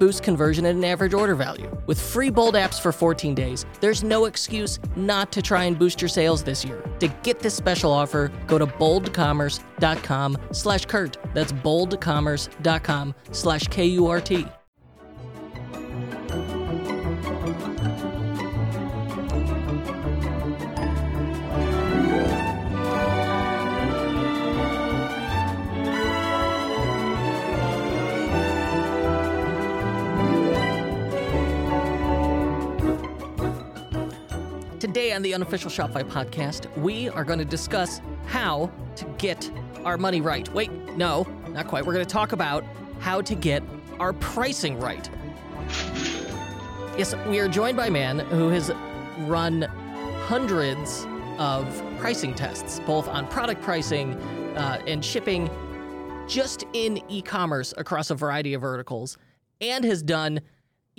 boost conversion and an average order value. With free Bold apps for 14 days, there's no excuse not to try and boost your sales this year. To get this special offer, go to boldcommerce.com slash Kurt. That's boldcommerce.com slash K-U-R-T. Today on the unofficial Shopify podcast, we are going to discuss how to get our money right. Wait, no, not quite. We're going to talk about how to get our pricing right. Yes, we are joined by a man who has run hundreds of pricing tests, both on product pricing uh, and shipping, just in e commerce across a variety of verticals, and has done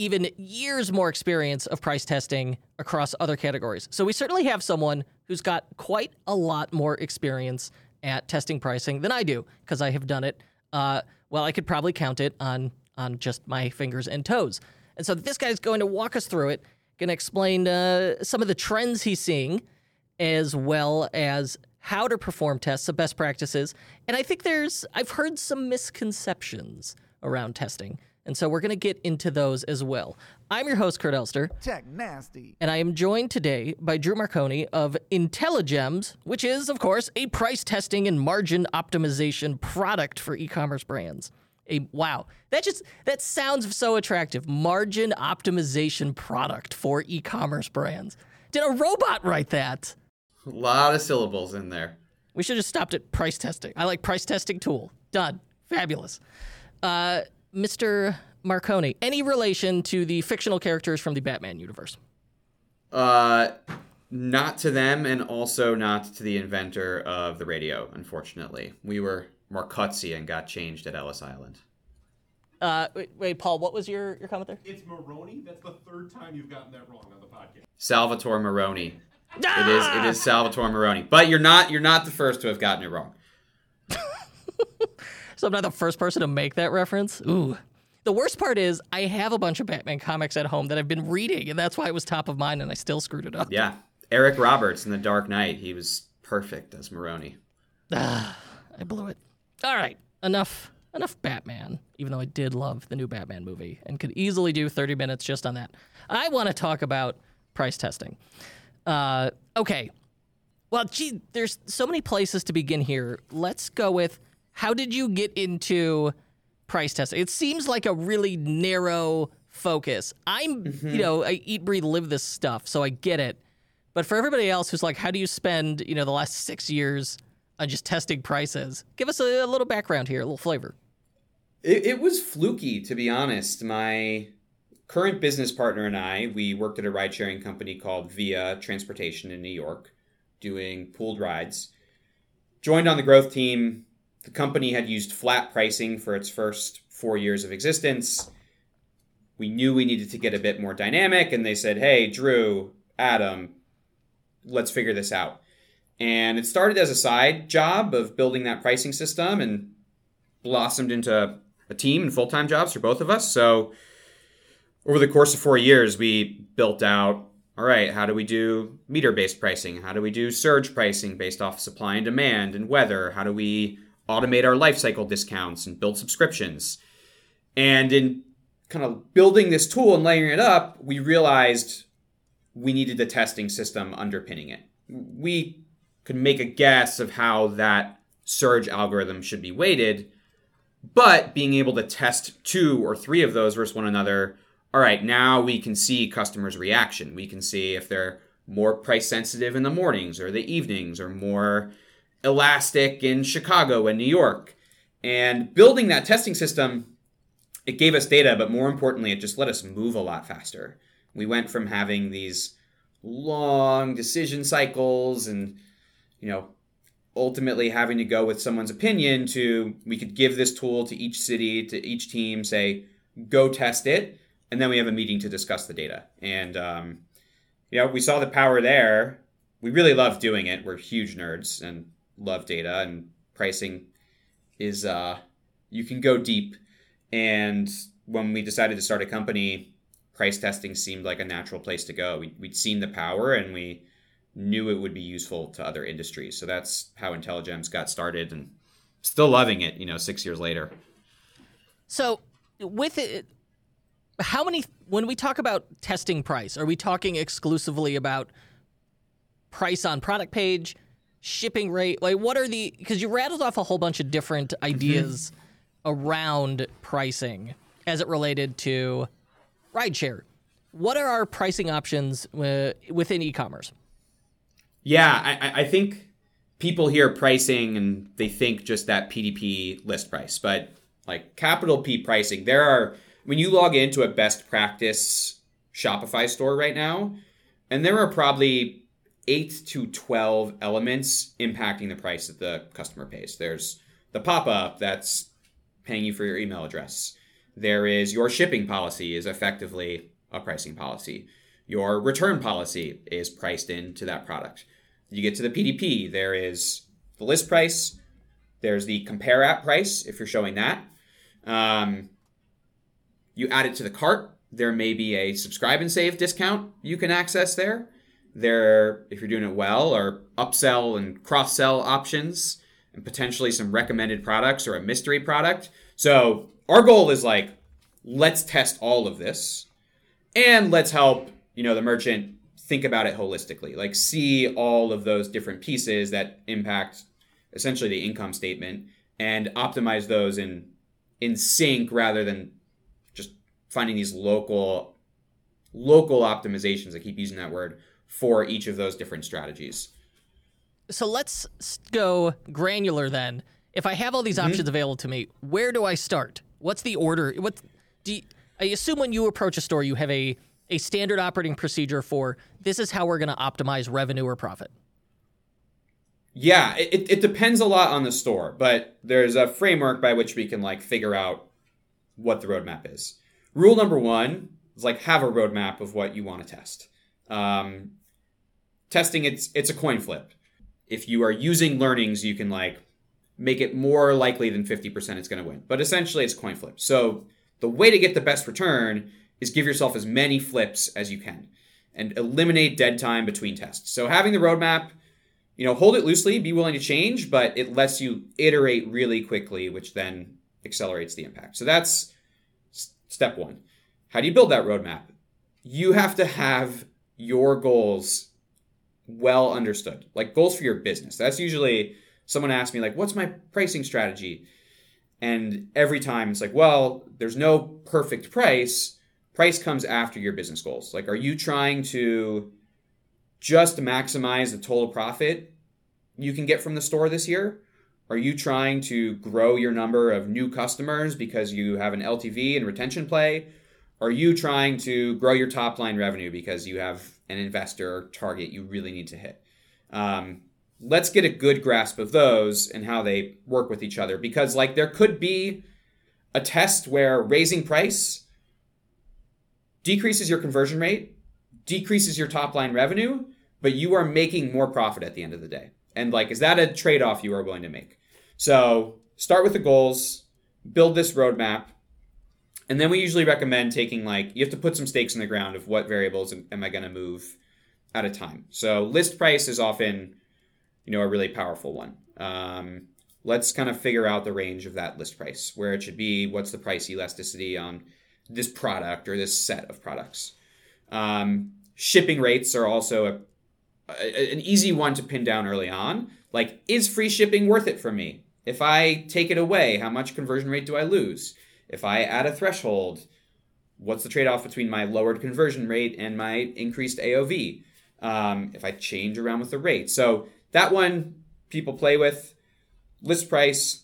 even years more experience of price testing across other categories. So we certainly have someone who's got quite a lot more experience at testing pricing than I do because I have done it. Uh, well, I could probably count it on on just my fingers and toes. And so this guy's going to walk us through it, going to explain uh, some of the trends he's seeing, as well as how to perform tests, some best practices. And I think there's I've heard some misconceptions around testing. And so we're going to get into those as well. I'm your host, Kurt Elster. Tech nasty. And I am joined today by Drew Marconi of Intelligems, which is, of course, a price testing and margin optimization product for e-commerce brands. A wow, that just that sounds so attractive. Margin optimization product for e-commerce brands. Did a robot write that? A lot of syllables in there. We should have stopped at price testing. I like price testing tool. Done. Fabulous. Uh, Mr. Marconi, any relation to the fictional characters from the Batman universe? Uh, not to them, and also not to the inventor of the radio. Unfortunately, we were more cutsy and got changed at Ellis Island. Uh, wait, wait, Paul, what was your, your comment there? It's Maroni. That's the third time you've gotten that wrong on the podcast. Salvatore Maroni. It is it is Salvatore Maroni. But you're not you're not the first to have gotten it wrong. So I'm not the first person to make that reference. Ooh. The worst part is I have a bunch of Batman comics at home that I've been reading, and that's why it was top of mind, and I still screwed it up. Yeah. Eric Roberts in The Dark Knight. He was perfect as Maroni. Ah, I blew it. All right, enough enough Batman. Even though I did love the new Batman movie and could easily do 30 minutes just on that. I want to talk about price testing. Uh, okay. Well, gee, there's so many places to begin here. Let's go with how did you get into price testing? It seems like a really narrow focus. I'm, you mm-hmm. know, I eat, breathe, live this stuff, so I get it. But for everybody else who's like, how do you spend, you know, the last six years on just testing prices? Give us a, a little background here, a little flavor. It, it was fluky, to be honest. My current business partner and I, we worked at a ride sharing company called Via Transportation in New York, doing pooled rides. Joined on the growth team. The company had used flat pricing for its first four years of existence. We knew we needed to get a bit more dynamic, and they said, Hey, Drew, Adam, let's figure this out. And it started as a side job of building that pricing system and blossomed into a team and full time jobs for both of us. So over the course of four years, we built out all right, how do we do meter based pricing? How do we do surge pricing based off supply and demand and weather? How do we automate our life cycle discounts and build subscriptions? And in kind of building this tool and layering it up, we realized we needed a testing system underpinning it. We could make a guess of how that surge algorithm should be weighted. But being able to test two or three of those versus one another, all right, now we can see customers' reaction. We can see if they're more price sensitive in the mornings or the evenings or more elastic in Chicago and New York. And building that testing system, it gave us data, but more importantly, it just let us move a lot faster. We went from having these long decision cycles and, you know, ultimately having to go with someone's opinion to we could give this tool to each city, to each team, say, go test it. And then we have a meeting to discuss the data. And, um, you know, we saw the power there. We really love doing it. We're huge nerds and love data and pricing is uh, you can go deep. And when we decided to start a company, price testing seemed like a natural place to go. We, would seen the power and we knew it would be useful to other industries. So that's how Intelligems got started and still loving it, you know, six years later. So with it, how many, when we talk about testing price, are we talking exclusively about price on product page, shipping rate? Like, what are the, because you rattled off a whole bunch of different mm-hmm. ideas mm-hmm. around pricing as it related to rideshare. What are our pricing options uh, within e commerce? Yeah, I, I think people hear pricing and they think just that PDP list price, but like capital P pricing, there are when you log into a best practice Shopify store right now, and there are probably eight to 12 elements impacting the price that the customer pays. There's the pop up that's paying you for your email address. There is your shipping policy is effectively a pricing policy. Your return policy is priced into that product. You get to the PDP, there is the list price, there's the compare at price if you're showing that. Um, you add it to the cart, there may be a subscribe and save discount you can access there. There, if you're doing it well, are upsell and cross sell options and potentially some recommended products or a mystery product. So our goal is like, let's test all of this and let's help, you know, the merchant think about it holistically. Like see all of those different pieces that impact essentially the income statement and optimize those in in sync rather than just finding these local local optimizations. I keep using that word for each of those different strategies. So let's go granular then. If I have all these mm-hmm. options available to me, where do I start? What's the order? What do you, I assume when you approach a store, you have a a standard operating procedure for this is how we're going to optimize revenue or profit. Yeah, it, it depends a lot on the store, but there's a framework by which we can like figure out what the roadmap is. Rule number one is like have a roadmap of what you want to test. Um, testing it's it's a coin flip. If you are using learnings, you can like make it more likely than 50% it's going to win. But essentially it's coin flip. So the way to get the best return is give yourself as many flips as you can and eliminate dead time between tests. So having the roadmap, you know, hold it loosely, be willing to change, but it lets you iterate really quickly, which then accelerates the impact. So that's step one. How do you build that roadmap? You have to have your goals well understood, like goals for your business. That's usually someone asks me, like, what's my pricing strategy? And every time it's like, well, there's no perfect price price comes after your business goals. Like, are you trying to just maximize the total profit you can get from the store this year? Are you trying to grow your number of new customers because you have an LTV and retention play? Are you trying to grow your top line revenue because you have an investor target you really need to hit? Um, let's get a good grasp of those and how they work with each other because, like, there could be a test where raising price decreases your conversion rate, decreases your top line revenue, but you are making more profit at the end of the day. And like, is that a trade off you are willing to make? So start with the goals, build this roadmap, and then we usually recommend taking like, you have to put some stakes in the ground of what variables am I going to move at a time. So list price is often, you know, a really powerful one. Um, let's kind of figure out the range of that list price, where it should be, what's the price elasticity on this product or this set of products. Um, shipping rates are also a, a, an easy one to pin down early on. Like, is free shipping worth it for me? If I take it away, how much conversion rate do I lose? If I add a threshold, what's the trade off between my lowered conversion rate and my increased AOV? Um, if I change around with the rate. So that one people play with, list price.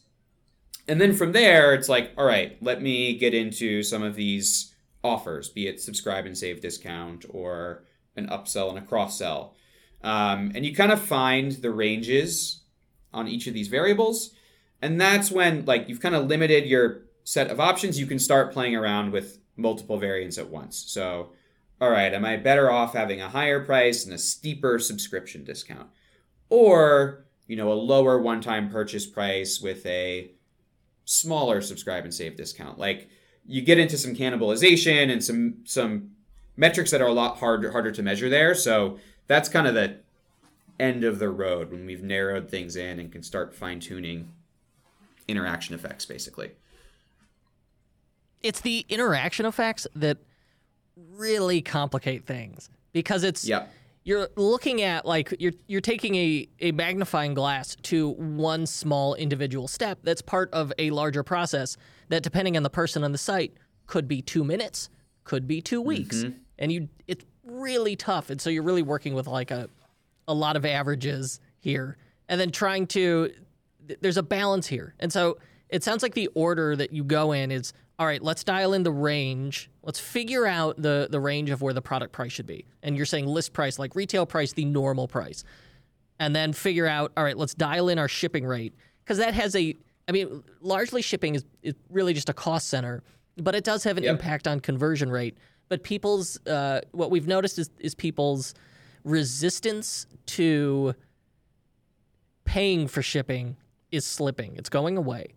And then from there, it's like, all right, let me get into some of these offers, be it subscribe and save discount or an upsell and a cross sell. Um, and you kind of find the ranges on each of these variables. And that's when, like, you've kind of limited your set of options. You can start playing around with multiple variants at once. So, all right, am I better off having a higher price and a steeper subscription discount? Or, you know, a lower one time purchase price with a smaller subscribe and save discount? Like, you get into some cannibalization and some some metrics that are a lot harder harder to measure there. So that's kind of the end of the road when we've narrowed things in and can start fine tuning interaction effects basically. It's the interaction effects that really complicate things because it's Yep. you're looking at like you're you're taking a, a magnifying glass to one small individual step that's part of a larger process that depending on the person on the site could be two minutes could be two weeks. Mm-hmm. And you it's really tough. And so you're really working with like a a lot of averages here. And then trying to th- there's a balance here. And so it sounds like the order that you go in is all right let's dial in the range. Let's figure out the the range of where the product price should be. And you're saying list price like retail price the normal price. And then figure out all right let's dial in our shipping rate. Because that has a i mean largely shipping is, is really just a cost center but it does have an Yep. impact on conversion rate. But people's uh, what we've noticed is, is people's resistance to paying for shipping is slipping. It's going away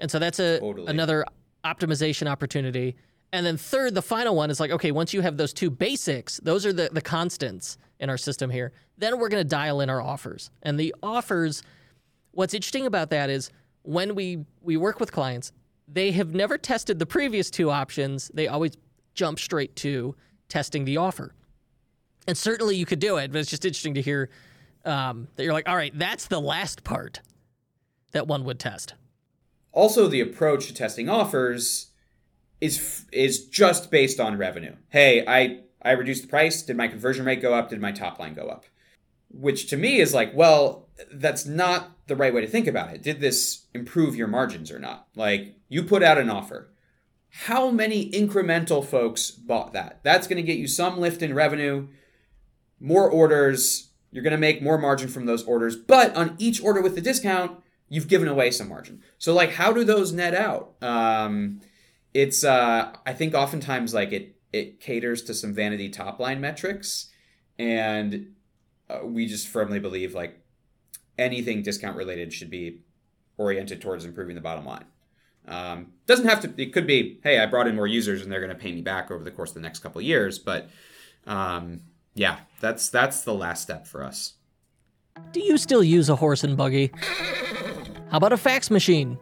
and so that's a Totally. another optimization opportunity. And then third the final one is like okay once you have those two basics those are the, the constants in our system here then we're going to dial in our offers. And the offers what's interesting about that is when we we work with clients they have never tested the previous two options. They always jump straight to testing the offer. And certainly you could do it but it's just interesting to hear um, that you're like all right that's the last part that one would test also the approach to testing offers is is just based on revenue. Hey, I I reduced the price. Did my conversion rate go up? Did my top line go up? Which to me is like, well, that's not the right way to think about it. Did this improve your margins or not? Like you put out an offer. How many incremental folks bought that? That's going to get you some lift in revenue, more orders. You're going to make more margin from those orders, but on each order with the discount, you've given away some margin. So like how do those net out? Um, it's uh, I think oftentimes like it it caters to some vanity top line metrics, and uh, we just firmly believe like anything discount related should be oriented towards improving the bottom line. Um, doesn't have to. It could be, hey, I brought in more users and they're going to pay me back over the course of the next couple years. But um, yeah, that's that's the last step for us. Do you still use a horse and buggy? How about a fax machine?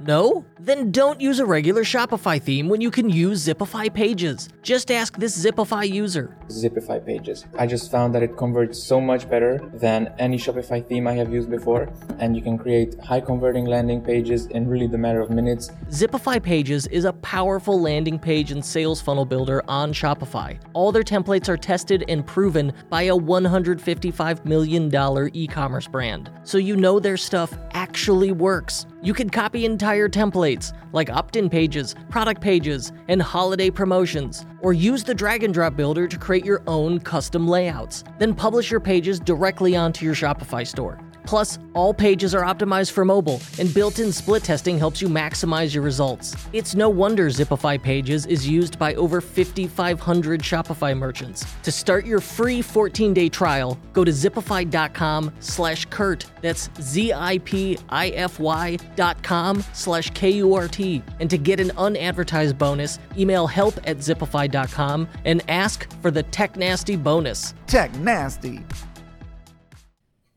No? Then don't use a regular Shopify theme when you can use Zipify Pages. Just ask this Zipify user. Zipify pages. I just found that it converts so much better than any Shopify theme I have used before, and you can create high converting landing pages in really the matter of minutes. Zipify Pages is a powerful landing page and sales funnel builder on Shopify. All their templates are tested and proven by a $155 million e commerce brand, so you know their stuff actually works. You can copy entire templates, like opt in pages, product pages, and holiday promotions, or use the drag and drop builder to create your own custom layouts. Then publish your pages directly onto your Shopify store. Plus, all pages are optimized for mobile, and built in split testing helps you maximize your results. It's no wonder Zipify Pages is used by over 5,500 Shopify merchants. To start your free 14 day trial, go to zipify.com slash Kurt. That's Z I P I F Y dot com slash K U R T. And to get an unadvertised bonus, email help at zipify.com and ask for the Tech Nasty bonus. Tech Nasty.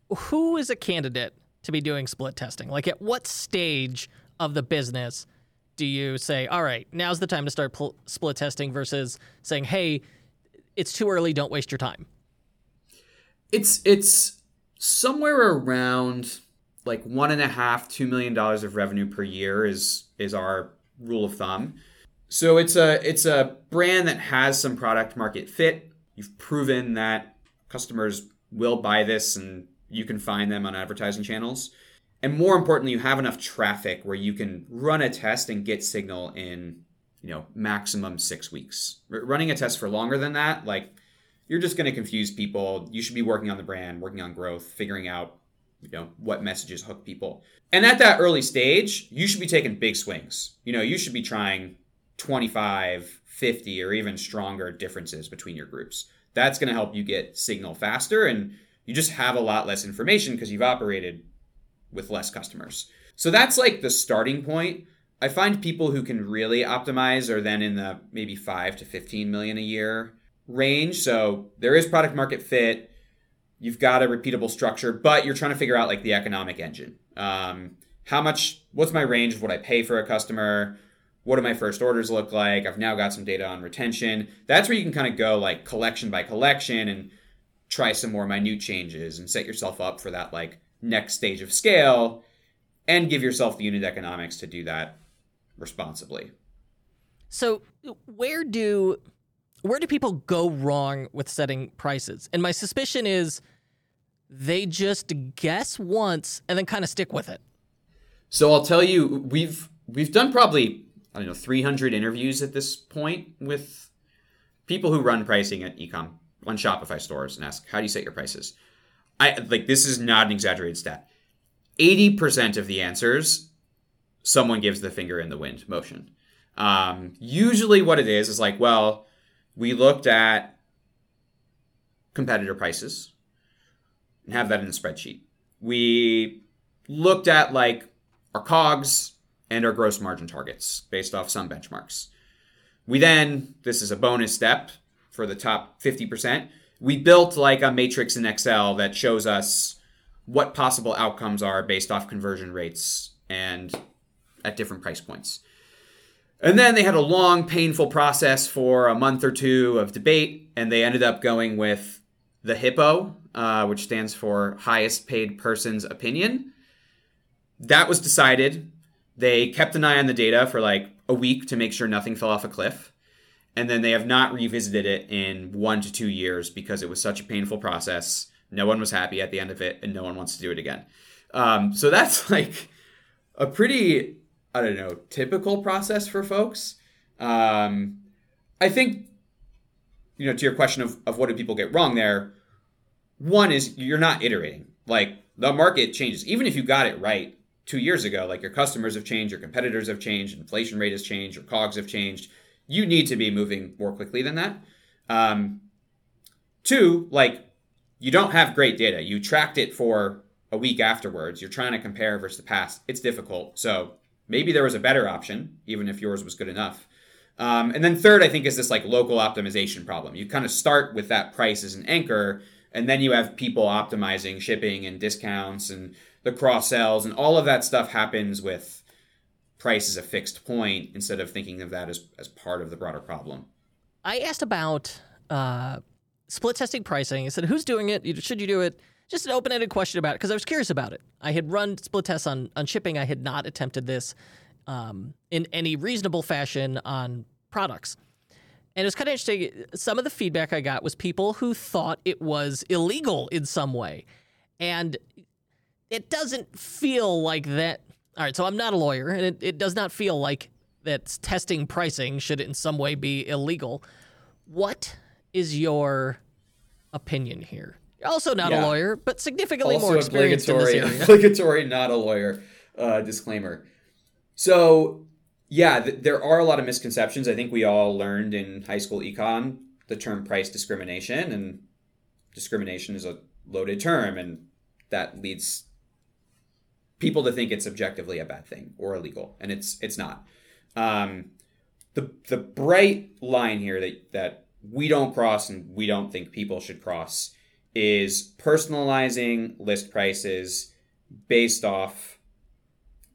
Who is a candidate to be doing split testing? Like, at what stage of the business do you say, all right, now's the time to start pl- split testing versus saying, hey, it's too early, don't waste your time? It's it's somewhere around like one and a half, two million dollars of revenue per year is is our rule of thumb. So it's a it's a brand that has some product market fit. You've proven that customers will buy this and you can find them on advertising channels. And more importantly, you have enough traffic where you can run a test and get signal in, you know, maximum 6 weeks. R- running a test for longer than that, like you're just going to confuse people. You should be working on the brand, working on growth, figuring out you know what messages hook people and at that early stage you should be taking big swings you know you should be trying 25 50 or even stronger differences between your groups that's going to help you get signal faster and you just have a lot less information because you've operated with less customers so that's like the starting point i find people who can really optimize are then in the maybe 5 to 15 million a year range so there is product market fit you've got a repeatable structure, but you're trying to figure out like the economic engine. Um, how much, what's my range of what I pay for a customer? What do my first orders look like? I've now got some data on retention. That's where you can kind of go like collection by collection and try some more minute changes and set yourself up for that like next stage of scale and give yourself the unit economics to do that responsibly. So, where do where do people go wrong with setting prices? And my suspicion is they just guess once and then kind of stick with it. So I'll tell you, we've we've done probably I don't know 300 interviews at this point with people who run pricing at ecom on Shopify stores and ask how do you set your prices. I like this is not an exaggerated stat. 80% of the answers someone gives the finger in the wind motion. Um, usually what it is is like, well, we looked at competitor prices and have that in the spreadsheet. We looked at like our COGS and our gross margin targets based off some benchmarks. We then, this is a bonus step for the top 50%, we built like a matrix in Excel that shows us what possible outcomes are based off conversion rates and at different price points. And then they had a long, painful process for a month or two of debate, and they ended up going with the HIPPO, uh, which stands for Highest Paid Person's Opinion. That was decided. They kept an eye on the data for like a week to make sure nothing fell off a cliff. And then they have not revisited it in one to two years because it was such a painful process. No one was happy at the end of it, and no one wants to do it again. Um, so that's like a pretty I don't know, typical process for folks. Um, I think, you know, to your question of, of what do people get wrong there, one is you're not iterating. Like the market changes. Even if you got it right two years ago, like your customers have changed, your competitors have changed, inflation rate has changed, your COGS have changed. You need to be moving more quickly than that. Um, two, like you don't have great data. You tracked it for a week afterwards. You're trying to compare versus the past. It's difficult. So Maybe there was a better option, even if yours was good enough. Um, and then third, I think, is this like local optimization problem. You kind of start with that price as an anchor, and then you have people optimizing shipping and discounts and the cross sells, and all of that stuff happens with price as a fixed point instead of thinking of that as, as part of the broader problem. I asked about uh, split testing pricing. I said, who's doing it? Should you do it? just an open ended question about it because I was curious about it. I had run split tests on, on shipping. I had not attempted this um, in any reasonable fashion on products. And it was kind of interesting. Some of the feedback I got was people who thought it was illegal in some way. And it doesn't feel like that. All right, so I'm not a lawyer, and it, it does not feel like that testing pricing should in some way be illegal. What is your opinion here? Also not yeah. a lawyer, but significantly also more experienced in this area. Obligatory, not a lawyer. Uh, disclaimer. So, yeah, th- there are a lot of misconceptions. I think we all learned in high school econ the term price discrimination, and discrimination is a loaded term, and that leads people to think it's objectively a bad thing or illegal, and it's it's not. Um, the the bright line here that that we don't cross and we don't think people should cross is personalizing list prices based off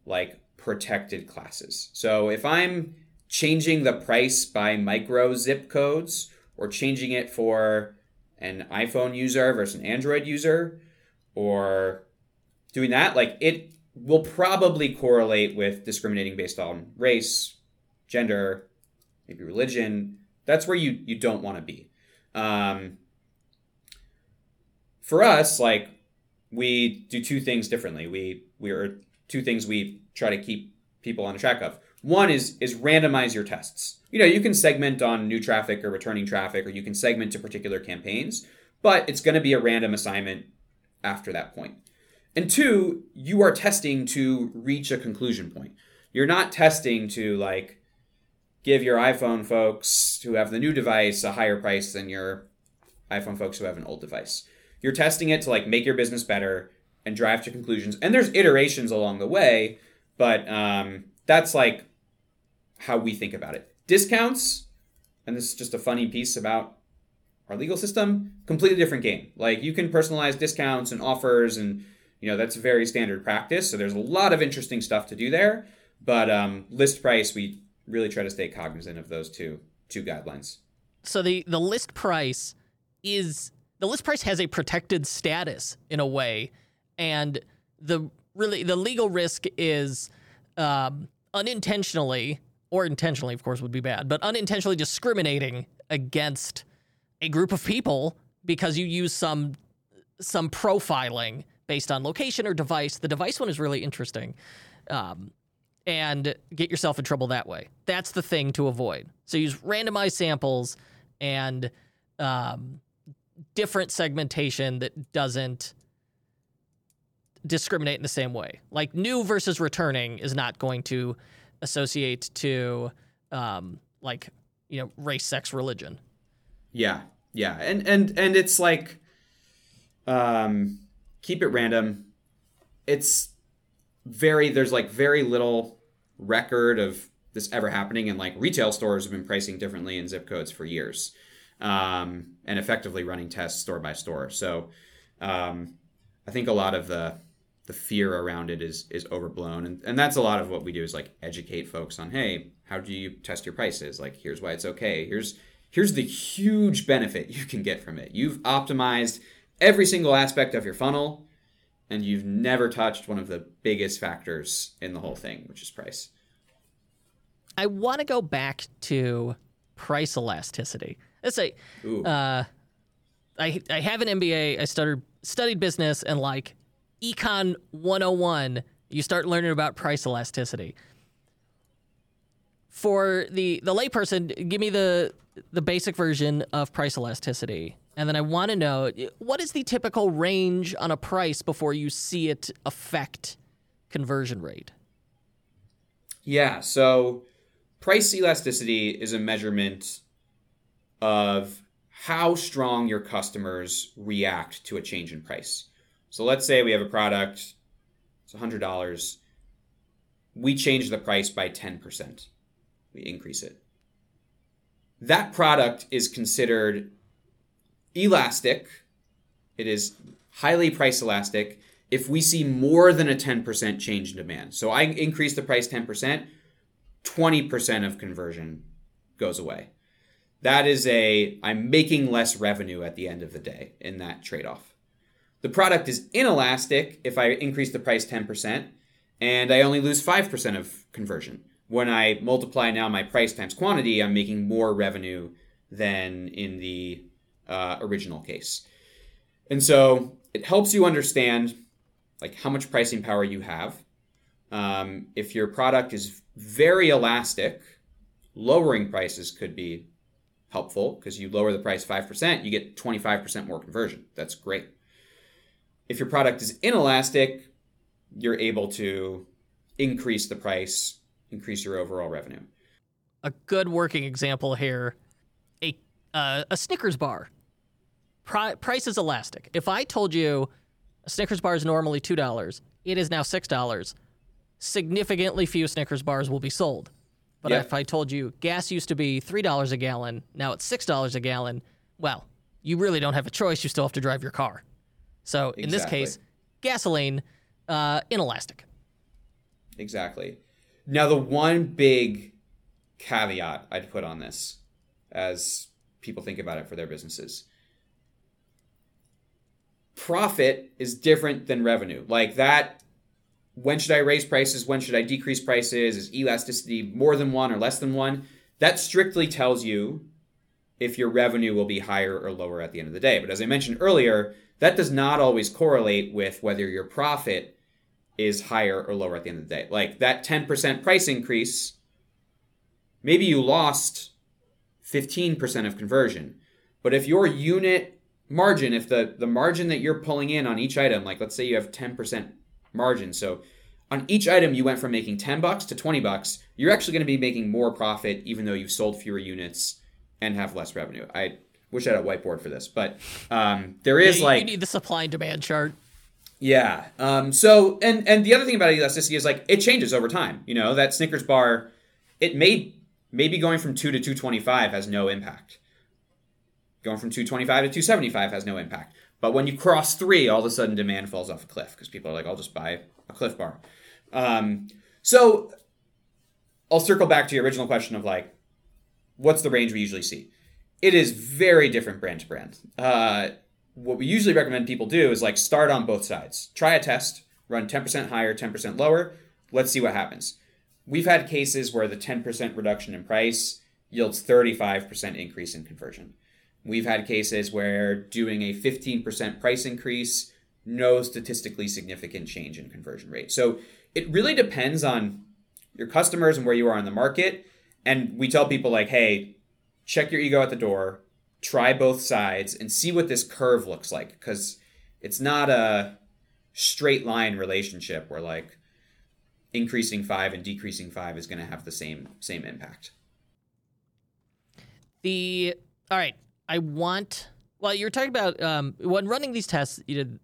like protected classes. So if I'm changing the price by micro zip codes or changing it for an iPhone user versus an Android user or doing that, like it will probably correlate with discriminating based on race, gender, maybe religion. That's where you you don't want to be. Um, for us, like we do two things differently. We we are two things we try to keep people on track of. One is is randomize your tests. You know, you can segment on new traffic or returning traffic, or you can segment to particular campaigns, but it's going to be a random assignment after that point. And two, you are testing to reach a conclusion point. You're not testing to like give your iPhone folks who have the new device a higher price than your iPhone folks who have an old device. You're testing it to like make your business better and drive to conclusions. And there's iterations along the way, but um, that's like how we think about it. Discounts, and this is just a funny piece about our legal system, completely different game. Like you can personalize discounts and offers, and you know that's very standard practice. So there's a lot of interesting stuff to do there. But um, list price, we really try to stay cognizant of those two two guidelines. So the the list price is the list price has a protected status in a way, and the really the legal risk is um, unintentionally or intentionally, of course, would be bad, but unintentionally discriminating against a group of people because you use some some profiling based on location or device. The device one is really interesting. Um, and get yourself in trouble that way. That's the thing to avoid. So use randomized samples and um, different segmentation that doesn't discriminate in the same way. Like new versus returning is not going to associate to um, like you know race, sex, religion. Yeah, yeah, and and and it's like, um, keep it random. It's very there's like very little record of this ever happening, and like retail stores have been pricing differently in zip codes for years, um, and effectively running tests store by store. So, um, I think a lot of the the fear around it is is overblown and, and that's a lot of what we do is like educate folks on hey how do you test your prices like here's why it's okay here's here's the huge benefit you can get from it you've optimized every single aspect of your funnel and you've never touched one of the biggest factors in the whole thing which is price i want to go back to price elasticity let's say uh, I, I have an mba i started studied business and like Econ 101, you start learning about price elasticity. For the the layperson, give me the the basic version of price elasticity. And then I want to know what is the typical range on a price before you see it affect conversion rate? Yeah, so price elasticity is a measurement of how strong your customers react to a change in price. So let's say we have a product, it's $100. We change the price by 10%. We increase it. That product is considered elastic. It is highly price elastic if we see more than a 10% change in demand. So I increase the price 10%, 20% of conversion goes away. That is a, I'm making less revenue at the end of the day in that trade off. The product is inelastic if I increase the price 10%, and I only lose 5% of conversion. When I multiply now my price times quantity, I'm making more revenue than in the uh, original case. And so it helps you understand like how much pricing power you have. Um, if your product is very elastic, lowering prices could be helpful because you lower the price 5%, you get 25% more conversion. That's great if your product is inelastic, you're able to increase the price, increase your overall revenue. A good working example here a, uh, a Snickers bar. Pri- price is elastic. If I told you a Snickers bar is normally $2, it is now $6, significantly few Snickers bars will be sold. But if I told you gas used to be $3 a gallon, now it's $6 a gallon, well, you really don't have a choice. You still have to drive your car. So in this case, gasoline, uh, inelastic. Exactly. Now, the one big caveat I'd put on this as people think about it for their businesses profit is different than revenue. Like that, when should I raise prices? When should I decrease prices? Is elasticity more than one or less than one? That strictly tells you if your revenue will be higher or lower at the end of the day. But as I mentioned earlier, that does not always correlate with whether your profit is higher or lower at the end of the day. Like that 10% price increase, maybe you lost 15% of conversion. But if your unit margin, if the, the margin that you're pulling in on each item, like let's say you have 10% margin. So on each item you went from making 10 bucks to 20 bucks, you're actually going to be making more profit even though you've sold fewer units and have less revenue. I wish I had a whiteboard for this, but um, there is you, like you need the supply and demand chart. Yeah. Um, so and and the other thing about elasticity is like it changes over time. You know that Snickers bar, it may maybe going from two to two twenty five has no impact. Going from 225 to 275 has no impact. But when you cross three, all of a sudden demand falls off a cliff because people are like, I'll just buy a Clif Bar. Um, so I'll circle back to your original question of like, what's the range we usually see? It is very different brand to brand. Uh, what we usually recommend people do is like start on both sides. Try a test, run 10% higher, 10% lower. Let's see what happens. We've had cases where the 10% reduction in price yields 35% increase in conversion. We've had cases where doing a 15% price increase, no statistically significant change in conversion rate. So it really depends on your customers and where you are in the market. And we tell people, like, hey, check your ego at the door, try both sides, and see what this curve looks like. Because it's not a straight line relationship where, like, increasing five and decreasing five is going to have the same same impact. The all right, I want. Well, you're talking about um, when running these tests. You know,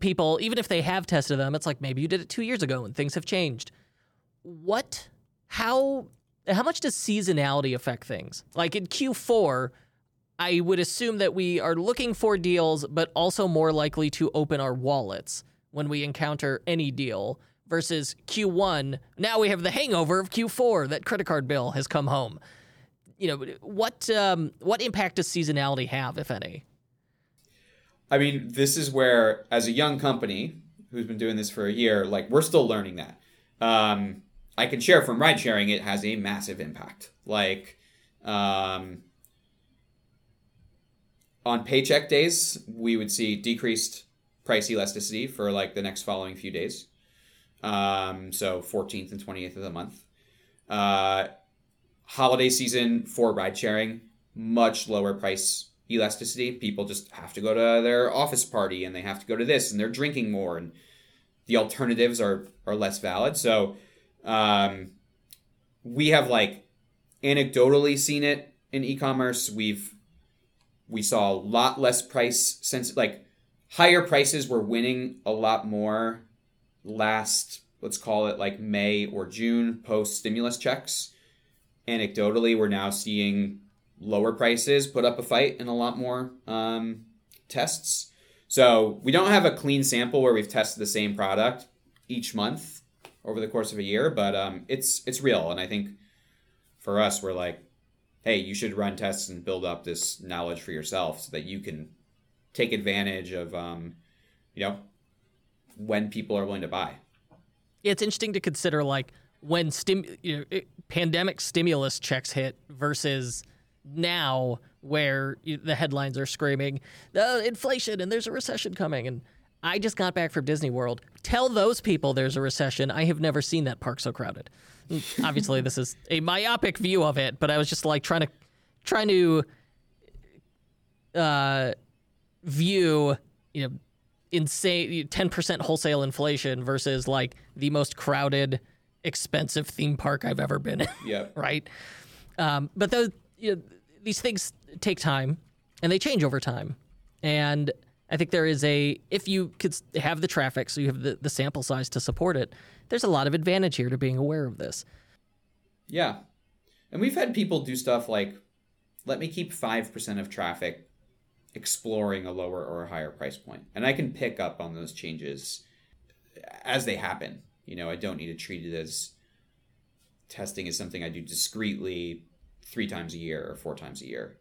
people, even if they have tested them, it's like maybe you did it two years ago and things have changed. What? How? How much does seasonality affect things? Like in Q4, I would assume that we are looking for deals, but also more likely to open our wallets when we encounter any deal versus Q1. Now we have the hangover of Q4 that credit card bill has come home. You know, what um, what impact does seasonality have, if any? I mean, this is where, as a young company who's been doing this for a year, like we're still learning that. Um, I can share from ride sharing, it has a massive impact. Like, um, on paycheck days, we would see decreased price elasticity for like the next following few days. Um, so 14th and 28th of the month. Uh, holiday season for ride sharing, much lower price elasticity. People just have to go to their office party and they have to go to this and they're drinking more and the alternatives are are less valid. So um, we have like anecdotally seen it in e-commerce. We've we saw a lot less price since like higher prices were winning a lot more last let's call it like May or June post stimulus checks. Anecdotally, we're now seeing lower prices put up a fight in a lot more um, tests. So we don't have a clean sample where we've tested the same product each month over the course of a year, but um, it's it's real, and I think for us, we're like, hey, you should run tests and build up this knowledge for yourself so that you can take advantage of, um, you know, when people are willing to buy. Yeah, it's interesting to consider like when stim you know, it, pandemic stimulus checks hit versus now where you, the headlines are screaming uh, inflation and there's a recession coming and I just got back from Disney World. Tell those people there's a recession. I have never seen that park so crowded. Obviously, this is a myopic view of it, but I was just like trying to trying to uh, view you know insane 10% wholesale inflation versus like the most crowded expensive theme park I've ever been in. Yeah. right. Um, but those you know, these things take time and they change over time. And I think there is a if you could have the traffic, so you have the, the sample size to support it. There's a lot of advantage here to being aware of this. Yeah, and we've had people do stuff like, let me keep five percent of traffic exploring a lower or a higher price point, and I can pick up on those changes as they happen. You know, I don't need to treat it as testing is something I do discreetly three times a year or four times a year.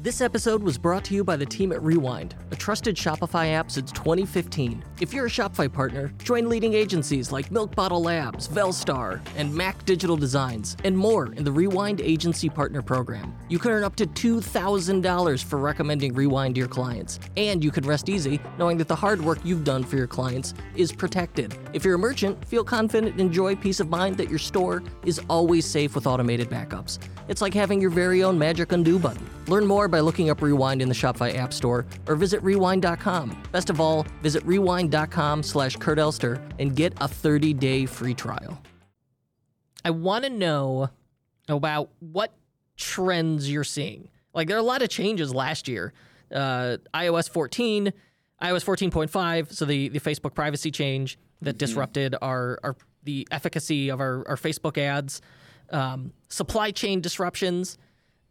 This episode was brought to you by the team at Rewind, a trusted Shopify app since 2015. If you're a Shopify partner, join leading agencies like Milk Bottle Labs, Velstar, and Mac Digital Designs, and more in the Rewind Agency Partner Program. You can earn up to $2,000 for recommending Rewind to your clients, and you can rest easy knowing that the hard work you've done for your clients is protected. If you're a merchant, feel confident and enjoy peace of mind that your store is always safe with automated backups. It's like having your very own magic undo button. Learn more by looking up Rewind in the Shopify App Store or visit rewind.com. Best of all, visit rewind.com slash Kurt Elster and get a 30-day free trial. I want to know about what trends you're seeing. Like there are a lot of changes last year. Uh, iOS 14, iOS 14.5, so the, the Facebook privacy change that disrupted our, our the efficacy of our, our Facebook ads, um, supply chain disruptions,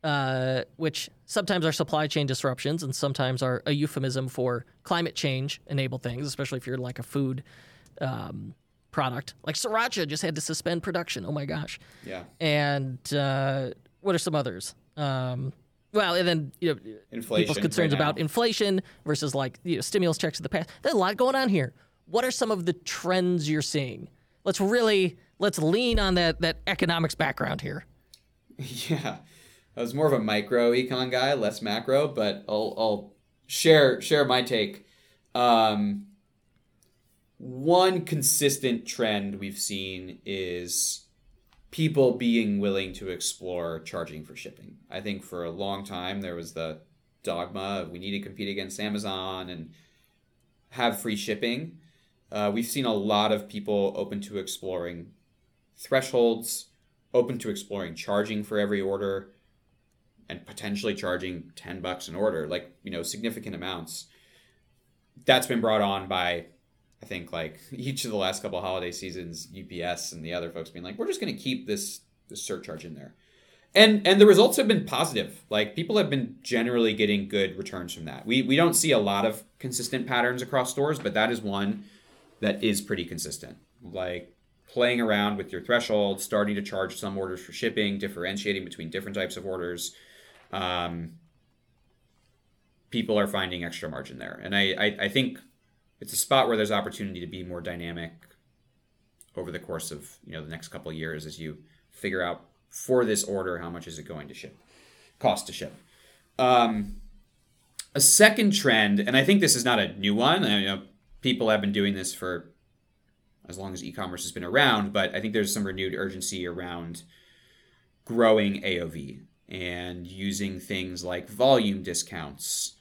uh, which sometimes are supply chain disruptions and sometimes are a euphemism for climate change enabled things, especially if you're like a food um, product. Like Sriracha just had to suspend production. Oh my gosh. Yeah. And uh, what are some others? Um, well, and then you know, Inflation people's concerns right about inflation versus like you know, stimulus checks of the past. There's a lot going on here. What are some of the trends you're seeing? Let's really let's lean on that that economics background here. Yeah, I was more of a micro econ guy, less macro, but I'll, I'll share share my take. Um, one consistent trend we've seen is people being willing to explore charging for shipping. I think for a long time there was the dogma of we need to compete against Amazon and have free shipping. Uh, we've seen a lot of people open to exploring thresholds, open to exploring charging for every order, and potentially charging 10 bucks an order, like, you know, significant amounts. That's been brought on by, I think, like each of the last couple holiday seasons, UPS and the other folks being like, we're just going to keep this, this surcharge in there. And, and the results have been positive. Like people have been generally getting good returns from that. We, we don't see a lot of consistent patterns across stores, but that is one that is pretty consistent. Like playing around with your threshold, starting to charge some orders for shipping, differentiating between different types of orders. Um, people are finding extra margin there, and I, I I think it's a spot where there's opportunity to be more dynamic over the course of you know the next couple years as you figure out for this order how much is it going to ship, cost to ship. Um, a second trend, and I think this is not a new one. I, you know, people have been doing this for as long as e-commerce has been around, but I think there's some renewed urgency around growing AOV and using things like volume discounts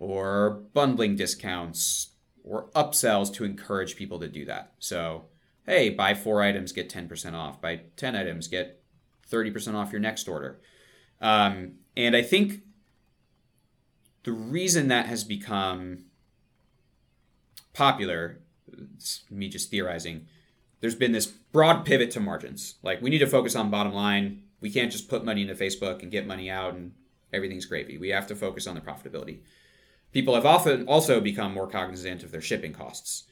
or bundling discounts or upsells to encourage people to do that. So, hey, buy four items, get 10% off. Buy 10 items, get 30% off your next order. Um, and I think the reason that has become popular, me just theorizing, there's been this broad pivot to margins. Like, we need to focus on bottom line. We can't just put money into Facebook and get money out and everything's gravy. We have to focus on the profitability. People have often also become more cognizant of their shipping costs.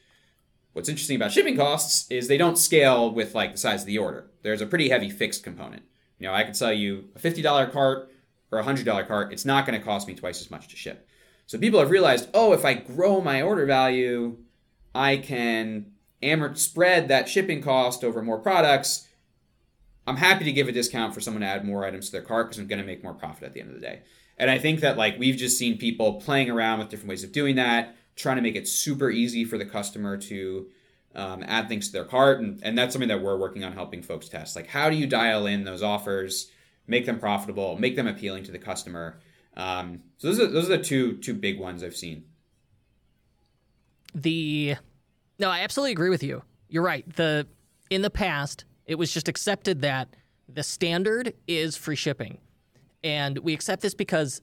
What's interesting about shipping costs is they don't scale with like the size of the order. There's a pretty heavy fixed component. You know, I can sell you a $50 cart or a $100 cart. It's not going to cost me twice as much to ship. So people have realized, oh, if I grow my order value, I can amort- spread that shipping cost over more products. I'm happy to give a discount for someone to add more items to their cart because I'm going to make more profit at the end of the day. And I think that like we've just seen people playing around with different ways of doing that, trying to make it super easy for the customer to um, add things to their cart, and, and that's something that we're working on helping folks test. Like how do you dial in those offers, make them profitable, make them appealing to the customer. Um, so those are those are the two two big ones I've seen. the no i absolutely agree with you you're right the in the past it was just accepted that the standard is free shipping. And we accept this because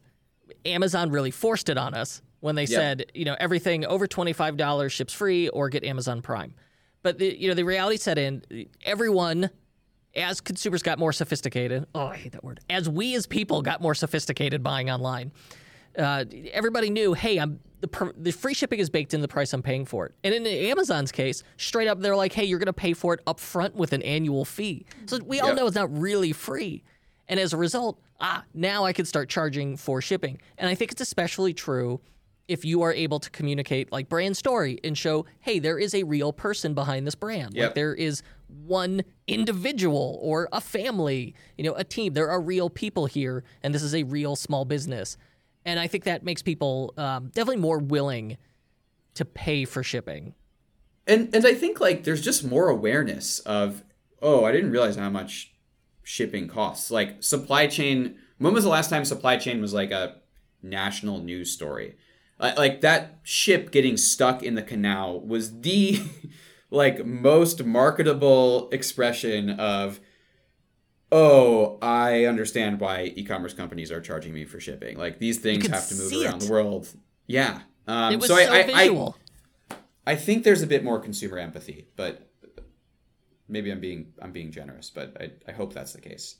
amazon really forced it on us when they said you know everything over $25 ships free or get amazon prime. But the, you know the reality set in everyone as consumers got more sophisticated oh i hate that word as we as people got more sophisticated buying online uh, everybody knew, hey, I'm the pr- the free shipping is baked in the price I'm paying for it. And in Amazon's case, straight up, they're like, hey, you're going to pay for it up front with an annual fee. So we all Yep. know it's not really free. And as a result, ah, now I could start charging for shipping. And I think it's especially true if you are able to communicate like brand story and show, hey, there is a real person behind this brand. Yep. Like there is one individual or a family, you know, a team. There are real people here, and this is a real small business. And I think that makes people um, definitely more willing to pay for shipping. And and I think like there's just more awareness of oh I didn't realize how much shipping costs. Like supply chain. When was the last time supply chain was like a national news story? Like, that ship getting stuck in the canal was the like most marketable expression of oh i understand why e-commerce companies are charging me for shipping like these things have to move around it. the world yeah um, It was so, so, I, I, I, visual. I think there's a bit more consumer empathy, but maybe I'm being I'm being generous, but I, I hope that's the case.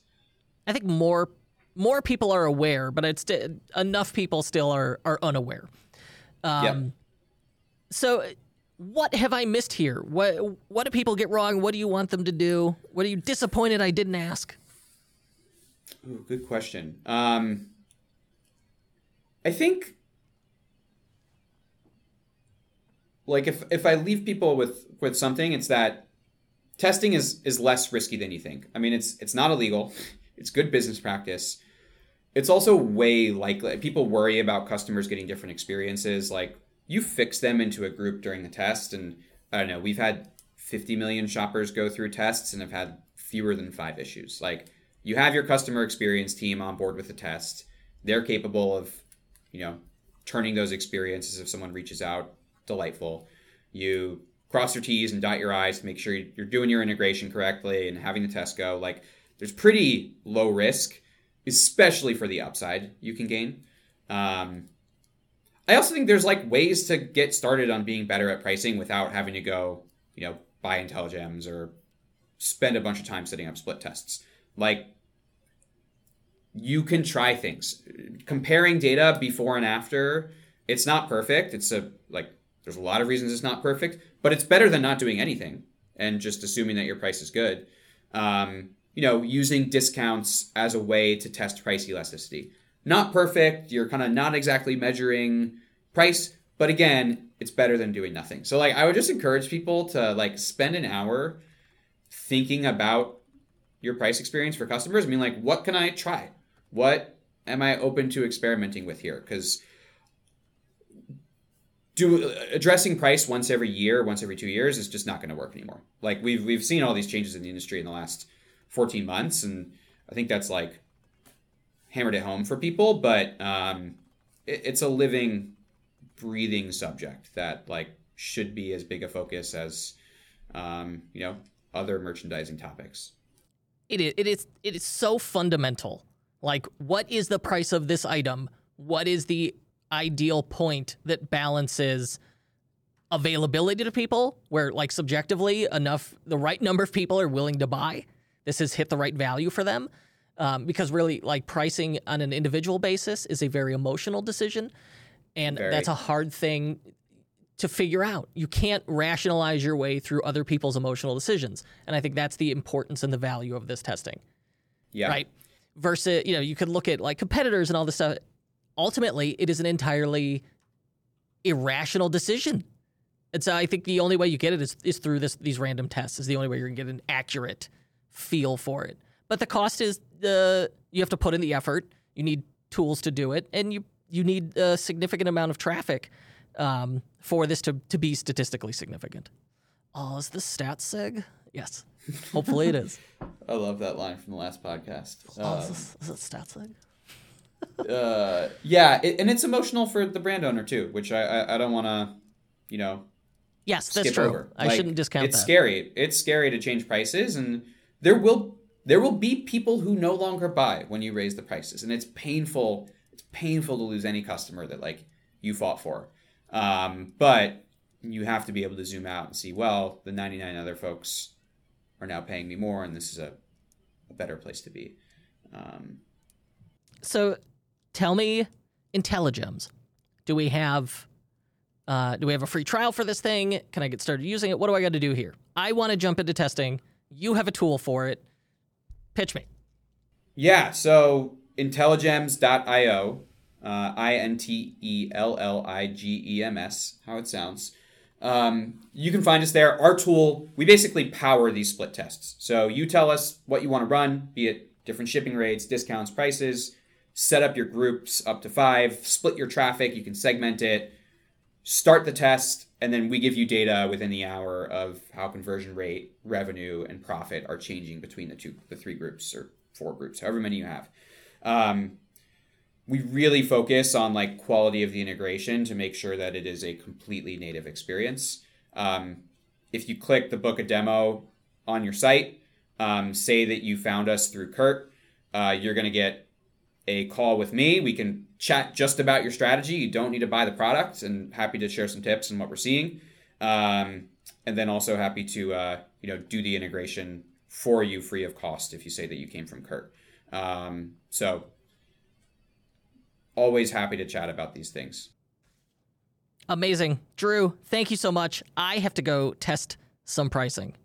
I think more more people are aware, but it's enough people still are are unaware. Um, Yep. So, what have I missed here? What what do people get wrong? What do you want them to do? What are you disappointed I didn't ask? Ooh, good question. Um, I think like if if I leave people with with something, it's that testing is is less risky than you think. I mean, it's it's not illegal. It's good business practice. It's also way likely people worry about customers getting different experiences. Like you fix them into a group during the test, and I don't know. We've had 50 million shoppers go through tests and have had fewer than five issues. Like you have your customer experience team on board with the test. They're capable of, you know, turning those experiences if someone reaches out delightful. You cross your T's and dot your I's to make sure you're doing your integration correctly and having the test go. Like there's pretty low risk, especially for the upside you can gain. Um, I also think there's like ways to get started on being better at pricing without having to go, you know, buy Intelligems or spend a bunch of time setting up split tests. Like you can try things. Comparing data before and after, it's not perfect. It's a like there's a lot of reasons it's not perfect, but it's better than not doing anything and just assuming that your price is good. Um, you know, using discounts as a way to test price elasticity. Not perfect. You're kind of not exactly measuring price, but again, it's better than doing nothing. So like I would just encourage people to like spend an hour thinking about your price experience for customers. I mean, like, what can I try? What am I open to experimenting with here? Because do addressing price once every year, once every two years is just not going to work anymore. Like we've we've seen all these changes in the industry in the last 14 months, and I think that's like hammered it home for people. But um, it, it's a living, breathing subject that like should be as big a focus as um, you know other merchandising topics. It is, it is it is so fundamental. Like, what is the price of this item? What is the ideal point that balances availability to people, where like subjectively enough, the right number of people are willing to buy. This has hit the right value for them. Um, because really, like pricing on an individual basis is a very emotional decision, and Very. that's a hard thing to figure out. You can't rationalize your way through other people's emotional decisions, and I think that's the importance and the value of this testing Yeah. right? Versus, you know, you could look at like competitors and all this stuff. Ultimately, it is an entirely irrational decision. And so I think the only way you get it is, is through this these random tests. Is the only way you're gonna get an accurate feel for it. But the cost is the you have to put in the effort. You need tools to do it, and you you need a significant amount of traffic um, for this to to be statistically significant. Oh, is this stat sig? Yes. Hopefully it is. I love that line from the last podcast. Oh, Uh, is, this, is it stat sig? uh, yeah, it, and it's emotional for the brand owner too, which I I, I don't want to, you know, Yes, that's skip true. over. I Like, shouldn't discount It's that. scary. It's scary to change prices, and there will there will be people who no longer buy when you raise the prices, and it's painful. It's painful to lose any customer that like you fought for. Um, but you have to be able to zoom out and see. Well, the ninety nine other folks are now paying me more, and this is a, a better place to be. Um, So, tell me, Intelligems. Do we have uh, do we have a free trial for this thing? Can I get started using it? What do I got to do here? I want to jump into testing. You have a tool for it. Pitch me. Yeah, so intelligems.io, uh, I N T E L L I G E M S, how it sounds. Um, you can find us there. Our tool, we basically power these split tests. So you tell us what you want to run, be it different shipping rates, discounts, prices, set up your groups up to five, split your traffic, you can segment it, start the test, and then we give you data within the hour of how conversion rate, revenue, and profit are changing between the two, the three groups or four groups, however many you have. Um, we really focus on like quality of the integration to make sure that it is a completely native experience. Um, if you click the book a demo on your site, um, say that you found us through Kurt, uh, you're going to get a call with me. We can chat just about your strategy. You don't need to buy the product, and happy to share some tips and what we're seeing. Um, and then also happy to uh, you know do the integration for you free of cost if you say that you came from Kurt. Um, so always happy to chat about these things. Amazing. Drew, thank you so much. I have to go test some pricing.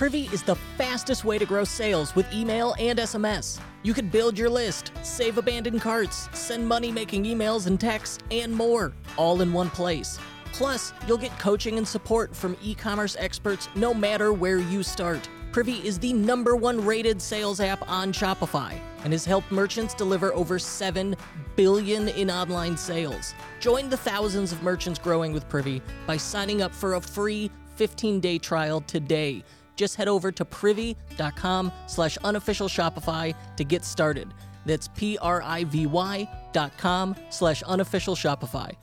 Privy is the fastest way to grow sales with email and SMS. You can build your list, save abandoned carts, send money making emails and texts, and more, all in one place. Plus, you'll get coaching and support from e commerce experts no matter where you start. Privy is the number one rated sales app on Shopify and has helped merchants deliver over 7 billion in online sales. Join the thousands of merchants growing with Privy by signing up for a free 15-day trial today. Just head over to privy.com slash unofficial Shopify to get started. That's P-R-I-V-Y dot com slash unofficial Shopify.